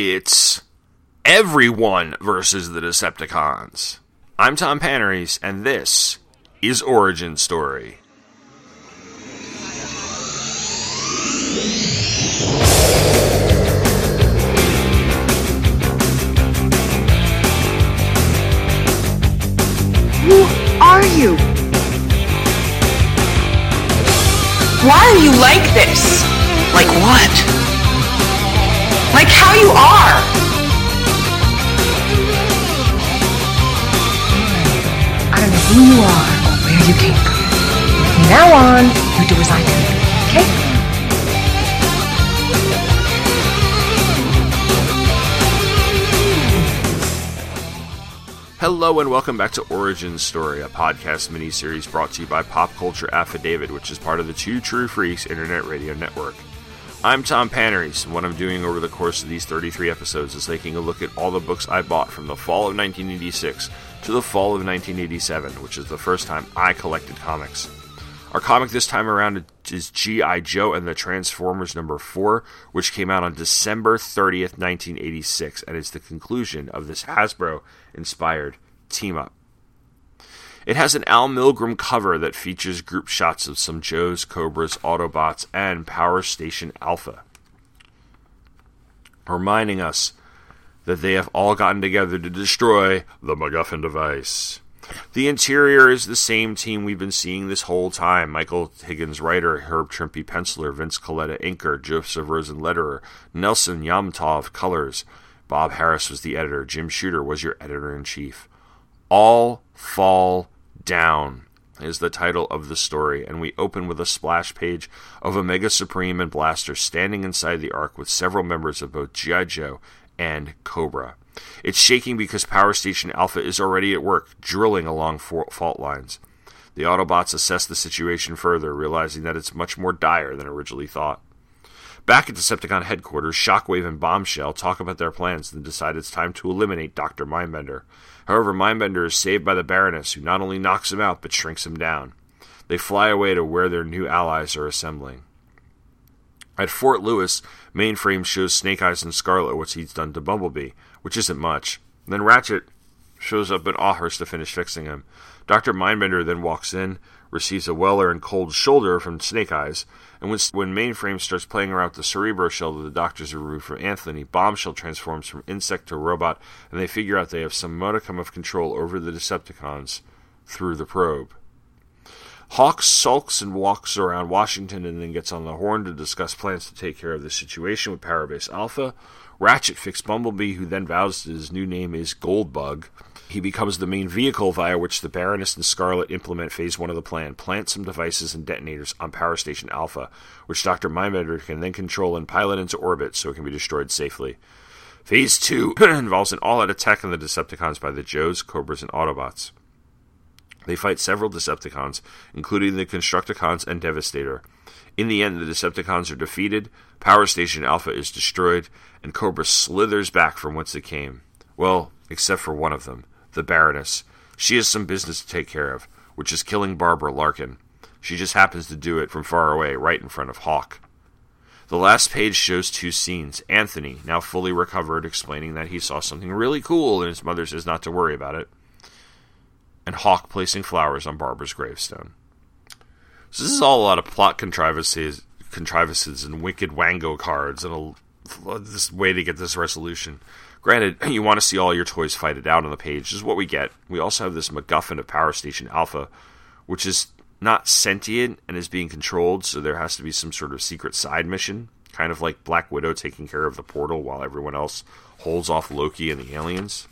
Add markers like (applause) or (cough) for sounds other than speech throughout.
It's everyone versus the Decepticons. I'm Tom Panarese, and this is Origin Story. Who are you? Why are you like this? Like what? Like how you are? I don't know who you are or where you came from. From now on, you do as I you, okay? Hello and welcome back to Origin Story, a podcast miniseries brought to you by Pop Culture Affidavit, which is part of the Two True Freaks Internet Radio Network. I'm Tom Panarese, and what I'm doing over the course of these 33 episodes is taking a look at all the books I bought from the fall of 1986 to the fall of 1987, which is the first time I collected comics. Our comic this time around is G.I. Joe and the Transformers number 4, which came out on December 30th, 1986, and is the conclusion of this Hasbro inspired team up. It has an Al Milgrom cover that features group shots of some Joes, Cobras, Autobots, and Power Station Alpha, reminding us that they have all gotten together to destroy the MacGuffin device. The interior is the same team we've been seeing this whole time. Michael Higgins, writer, Herb Trimpe, penciler, Vince Colletta, inker, Joseph Rosen, letterer, Nelson Yomtov, colors. Bob Harras was the editor. Jim Shooter was your editor in chief. All Fall Down is the title of the story, and we open with a splash page of Omega Supreme and Blaster standing inside the Ark with several members of both G.I. Joe and Cobra. It's shaking because Power Station Alpha is already at work, drilling along fault lines. The Autobots assess the situation further, realizing that it's much more dire than originally thought. Back at Decepticon headquarters, Shockwave and Bombshell talk about their plans and decide it's time to eliminate Dr. Mindbender. However, Mindbender is saved by the Baroness, who not only knocks him out but shrinks him down. They fly away to where their new allies are assembling. At Fort Lewis, Mainframe shows Snake Eyes and Scarlett what he's done to Bumblebee, which isn't much. Then Ratchet shows up in Awhurst to finish fixing him. Dr. Mindbender then walks in, receives a Weller and cold shoulder from Snake Eyes, and when, when Mainframe starts playing around with the Cerebro shell that the doctors have removed from Anthony, Bombshell transforms from insect to robot, and they figure out they have some modicum of control over the Decepticons through the probe. Hawk sulks and walks around Washington and then gets on the horn to discuss plans to take care of the situation with Parabase Alpha. Ratchet fixes Bumblebee, who then vows that his new name is Goldbug. He becomes the main vehicle via which the Baroness and Scarlett implement Phase 1 of the plan, plant some devices and detonators on Power Station Alpha, which Dr. Mindbender can then control and pilot into orbit so it can be destroyed safely. Phase 2 (clears throat) involves an all out attack on the Decepticons by the Joes, Cobras, and Autobots. They fight several Decepticons, including the Constructicons and Devastator. In the end, the Decepticons are defeated, Power Station Alpha is destroyed, and Cobra slithers back from whence it came. Well, except for one of them, the Baroness. She has some business to take care of, which is killing Barbara Larkin. She just happens to do it from far away, right in front of Hawk. The last page shows two scenes. Anthony, now fully recovered, explaining that he saw something really cool, and his mother says not to worry about it and Hawk placing flowers on Barbara's gravestone. So this is all a lot of plot contrivances, contrivances and wicked wango cards, and a, this way to get this resolution. Granted, (clears throat) you want to see all your toys fight it out on the page. Is what we get. We also have this MacGuffin of Power Station Alpha, which is not sentient and is being controlled, so there has to be some sort of secret side mission, kind of like Black Widow taking care of the portal while everyone else holds off Loki and the aliens.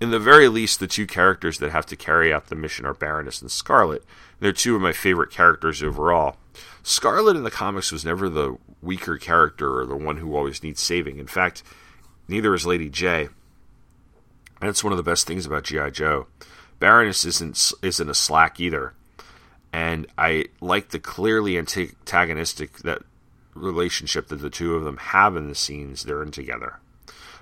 In the very least, the two characters that have to carry out the mission are Baroness and Scarlett. They're two of my favorite characters overall. Scarlett in the comics was never the weaker character or the one who always needs saving. In fact, neither is Lady Jaye. That's one of the best things about G.I. Joe. Baroness isn't isn't a slack either. And I like the clearly antagonistic that relationship that the two of them have in the scenes they're in together.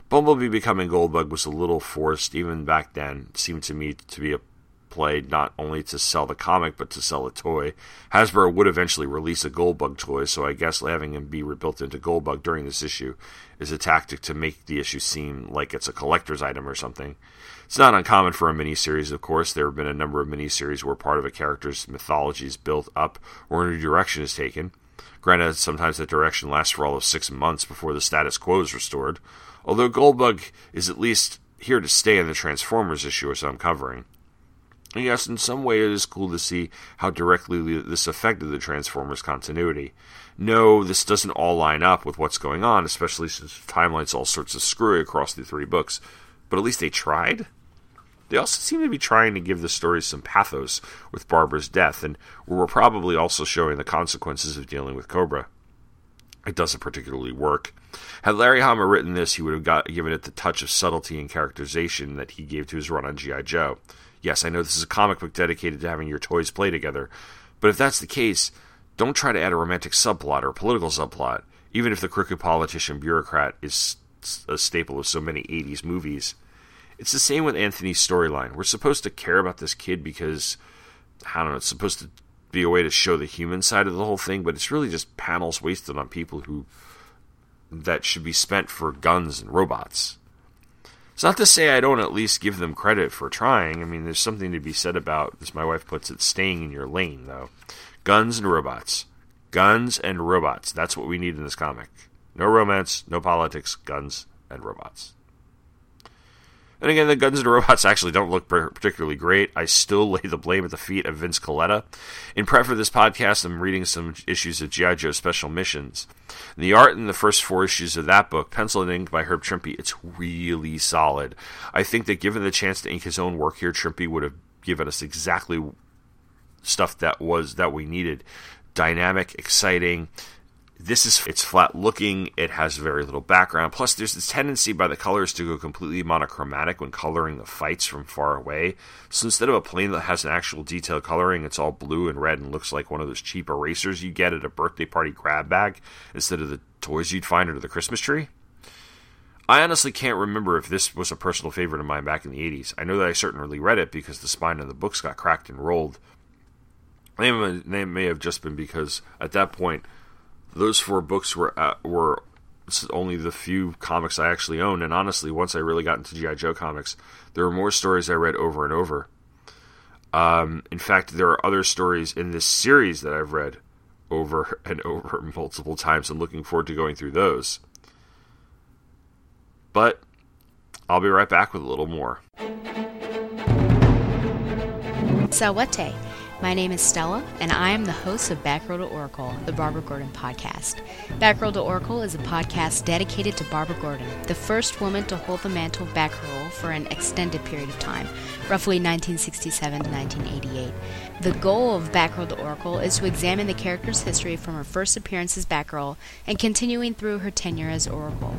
Bumblebee becoming Goldbug was a little forced even back then. Seemed to me to be a play not only to sell the comic but to sell a toy. Hasbro would eventually release a Goldbug toy, so I guess having him be rebuilt into Goldbug during this issue is a tactic to make the issue seem like it's a collector's item or something. It's not uncommon for a miniseries, of course. There have been a number of miniseries where part of a character's mythology is built up or a new direction is taken. Granted, sometimes that direction lasts for all of six months before the status quo is restored, although Goldbug is at least here to stay in the Transformers issue as I'm covering. And yes, in some way it is cool to see how directly this affected the Transformers continuity. No, this doesn't all line up with what's going on, especially since the timeline's all sorts of screwy across the three books, but at least they tried. They also seem to be trying to give the story some pathos with Barbara's death, and we're probably also showing the consequences of dealing with Cobra. It doesn't particularly work. Had Larry Hama written this, he would have got, given it the touch of subtlety and characterization that he gave to his run on G.I. Joe. Yes, I know this is a comic book dedicated to having your toys play together, but if that's the case, don't try to add a romantic subplot or a political subplot, even if the crooked politician bureaucrat is a staple of so many 80s movies. It's the same with Anthony's storyline. We're supposed to care about this kid because, I don't know, it's supposed to be a way to show the human side of the whole thing, but it's really just panels wasted on people who that should be spent for guns and robots. It's not to say I don't at least give them credit for trying. I mean, there's something to be said about, as my wife puts it, staying in your lane, though. Guns and robots. Guns and robots. That's what we need in this comic. No romance, no politics, guns and robots. And again, the Guns and Robots actually don't look particularly great. I still (laughs) lay the blame at the feet of Vince Colletta. In prep for this podcast, I'm reading some issues of G.I. Joe Special Missions. The art in the first four issues of that book, pencil and ink by Herb Trimpe, it's really solid. I think that given the chance to ink his own work here, Trimpe would have given us exactly stuff that was that we needed. Dynamic, exciting, this is it's flat looking it has very little background plus there's this tendency by the colors to go completely monochromatic when coloring the fights from far away so instead of a plane that has an actual detailed coloring it's all blue and red and looks like one of those cheap erasers you get at a birthday party grab bag instead of the toys you'd find under the christmas tree I honestly can't remember if this was a personal favorite of mine back in the 80s. I know that I certainly read it because the spine of the books got cracked and rolled. They may have just been because at that point those four books were uh, were only the few comics I actually owned. And honestly, once I really got into GI Joe comics, there were more stories I read over and over. Um, in fact, there are other stories in this series that I've read over (laughs) and over multiple times, and looking forward to going through those. But I'll be right back with a little more. Sawate my name is Stella, and I am the host of Batgirl to Oracle, the Barbara Gordon podcast. Batgirl to Oracle is a podcast dedicated to Barbara Gordon, the first woman to hold the mantle of Batgirl for an extended period of time, roughly 1967 to 1988. The goal of Batgirl to Oracle is to examine the character's history from her first appearance as Batgirl and continuing through her tenure as Oracle.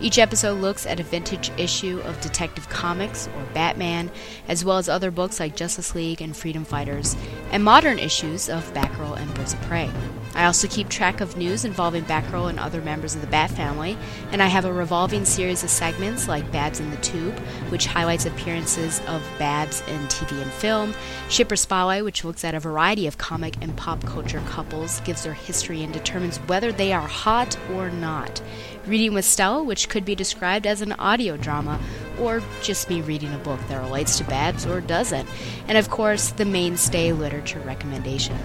Each episode looks at a vintage issue of Detective Comics or Batman, as well as other books like Justice League and Freedom Fighters, and modern issues of Batgirl and Birds of Prey. I also keep track of news involving Batgirl and other members of the Bat family, and I have a revolving series of segments like Babs in the Tube, which highlights appearances of Babs in TV and film, Shipper Spotlight, which looks at a variety of comic and pop culture couples, gives their history, and determines whether they are hot or not. Reading with Stella, which could be described as an audio drama, or just me reading a book that relates to Babs or doesn't, and of course, the mainstay literature recommendation.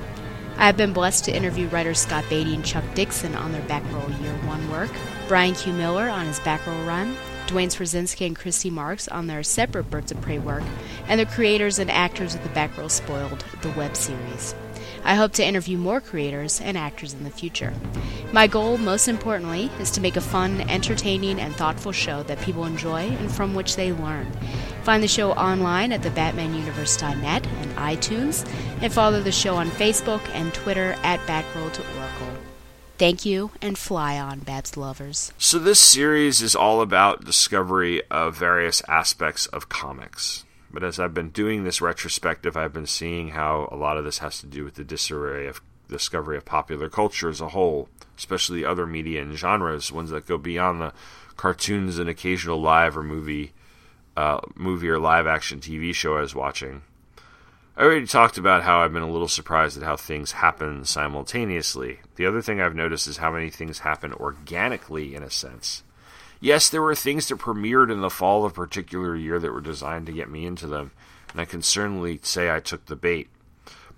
I have been blessed to interview writers Scott Beatty and Chuck Dixon on their Batgirl Year One work, Brian Q. Miller on his Batgirl run, Duane Swierczynski and Christy Marx on their separate Birds of Prey work, and the creators and actors of the Batgirl Spoiled, the web series. I hope to interview more creators and actors in the future. My goal, most importantly, is to make a fun, entertaining, and thoughtful show that people enjoy and from which they learn. Find the show online at thebatmanuniverse.net and iTunes, and follow the show on Facebook and Twitter at Batgirl to Oracle. Thank you, and fly on, Babs lovers. So, this series is all about discovery of various aspects of comics. But as I've been doing this retrospective, I've been seeing how a lot of this has to do with the disarray of discovery of popular culture as a whole, especially other media and genres, ones that go beyond the cartoons and occasional live or movie, uh, movie or live action TV show I was watching. I already talked about how I've been a little surprised at how things happen simultaneously. The other thing I've noticed is how many things happen organically, in a sense. Yes, there were things that premiered in the fall of a particular year that were designed to get me into them, and I can certainly say I took the bait.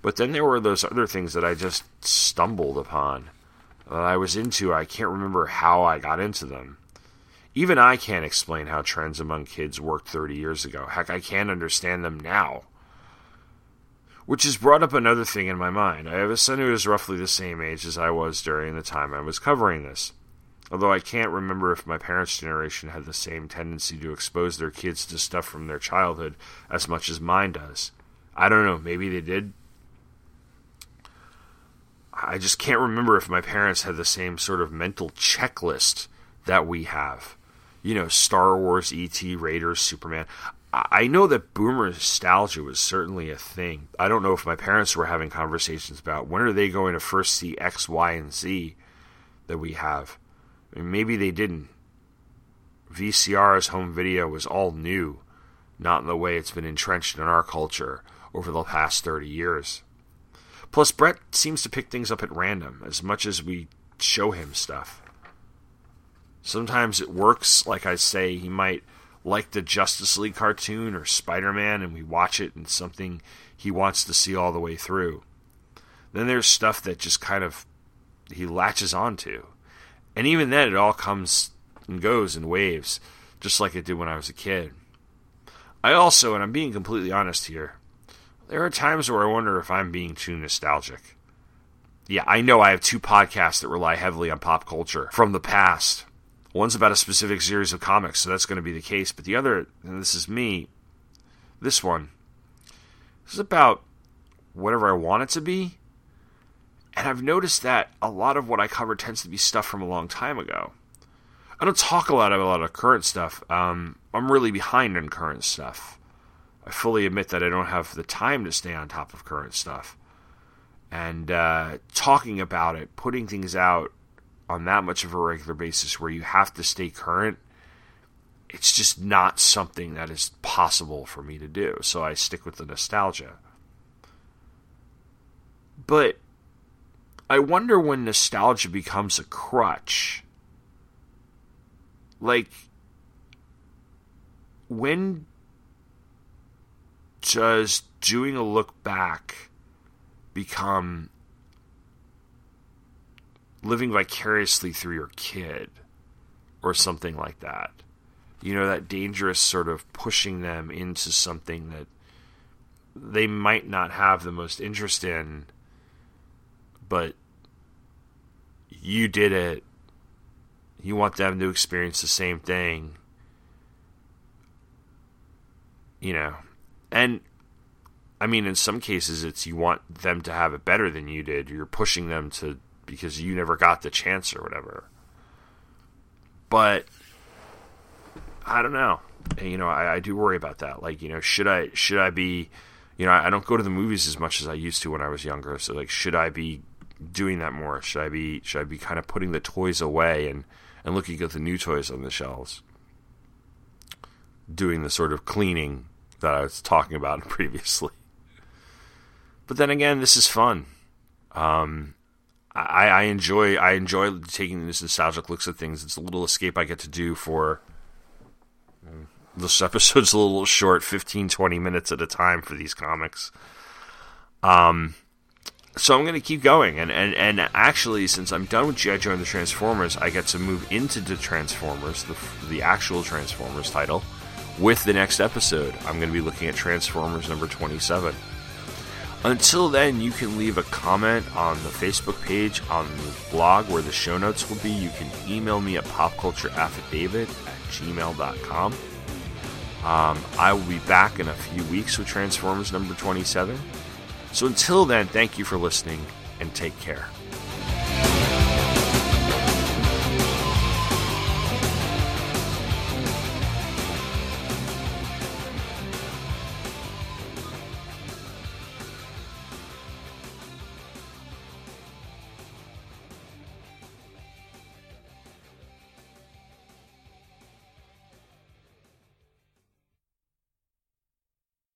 But then there were those other things that I just stumbled upon, that I was into. I can't remember how I got into them. Even I can't explain how trends among kids worked 30 years ago. Heck, I can't understand them now. Which has brought up another thing in my mind. I have a son who is roughly the same age as I was during the time I was covering this. Although I can't remember if my parents' generation had the same tendency to expose their kids to stuff from their childhood as much as mine does. I don't know, maybe they did. I just can't remember if my parents had the same sort of mental checklist that we have. You know, Star Wars, E.T., Raiders, Superman. I know that boomer nostalgia was certainly a thing. I don't know if my parents were having conversations about when are they going to first see X, Y, and Z that we have. Mean, maybe they didn't. VCR's home video was all new, not in the way it's been entrenched in our culture over the past 30 years. Plus, Brett seems to pick things up at random as much as we show him stuff. Sometimes it works, like I say, he might like the Justice League cartoon or Spider Man and we watch it and something he wants to see all the way through. Then there's stuff that just kind of he latches onto. And even then, it all comes and goes in waves, just like it did when I was a kid. I also, and I'm being completely honest here, there are times where I wonder if I'm being too nostalgic. Yeah, I know I have two podcasts that rely heavily on pop culture from the past One's about a specific series of comics, so that's going to be the case. But the other, and this is me, this one, this is about whatever I want it to be. And I've noticed that a lot of what I cover tends to be stuff from a long time ago. I don't talk a lot of a lot of current stuff. Um, I'm really behind on current stuff. I fully admit that I don't have the time to stay on top of current stuff. And uh, talking about it, putting things out, on that much of a regular basis where you have to stay current, it's just not something that is possible for me to do. So I stick with the nostalgia. But I wonder when nostalgia becomes a crutch. Like, when does doing a look back become living vicariously through your kid or something like that. You know, that dangerous sort of pushing them into something that they might not have the most interest in, but you did it. You want them to experience the same thing. You know, and I mean, in some cases, it's you want them to have it better than you did. You're pushing them to because you never got the chance or whatever. But I don't know. You know, I, I do worry about that. Like, you know, should I should I be you know, I, I don't go to the movies as much as I used to when I was younger. So like should I be doing that more? Should I be should I be kind of putting the toys away and, and looking at the new toys on the shelves? Doing the sort of cleaning that I was talking about (laughs) previously. But then again, this is fun. Um, I, I enjoy I enjoy taking this nostalgic looks at things. It's a little escape I get to do for this episode's a little short 15 20 minutes at a time for these comics um so i'm going to keep going and, and and actually since i'm done with gi joe and the transformers i get to move into the transformers the, the actual transformers title with the next episode i'm going to be looking at transformers number 27 until then, you can leave a comment on the Facebook page, on the blog where the show notes will be. You can email me at popcultureaffidavit at gmail.com. Um, I will be back in a few weeks with Transformers number 27. So until then, thank you for listening and take care.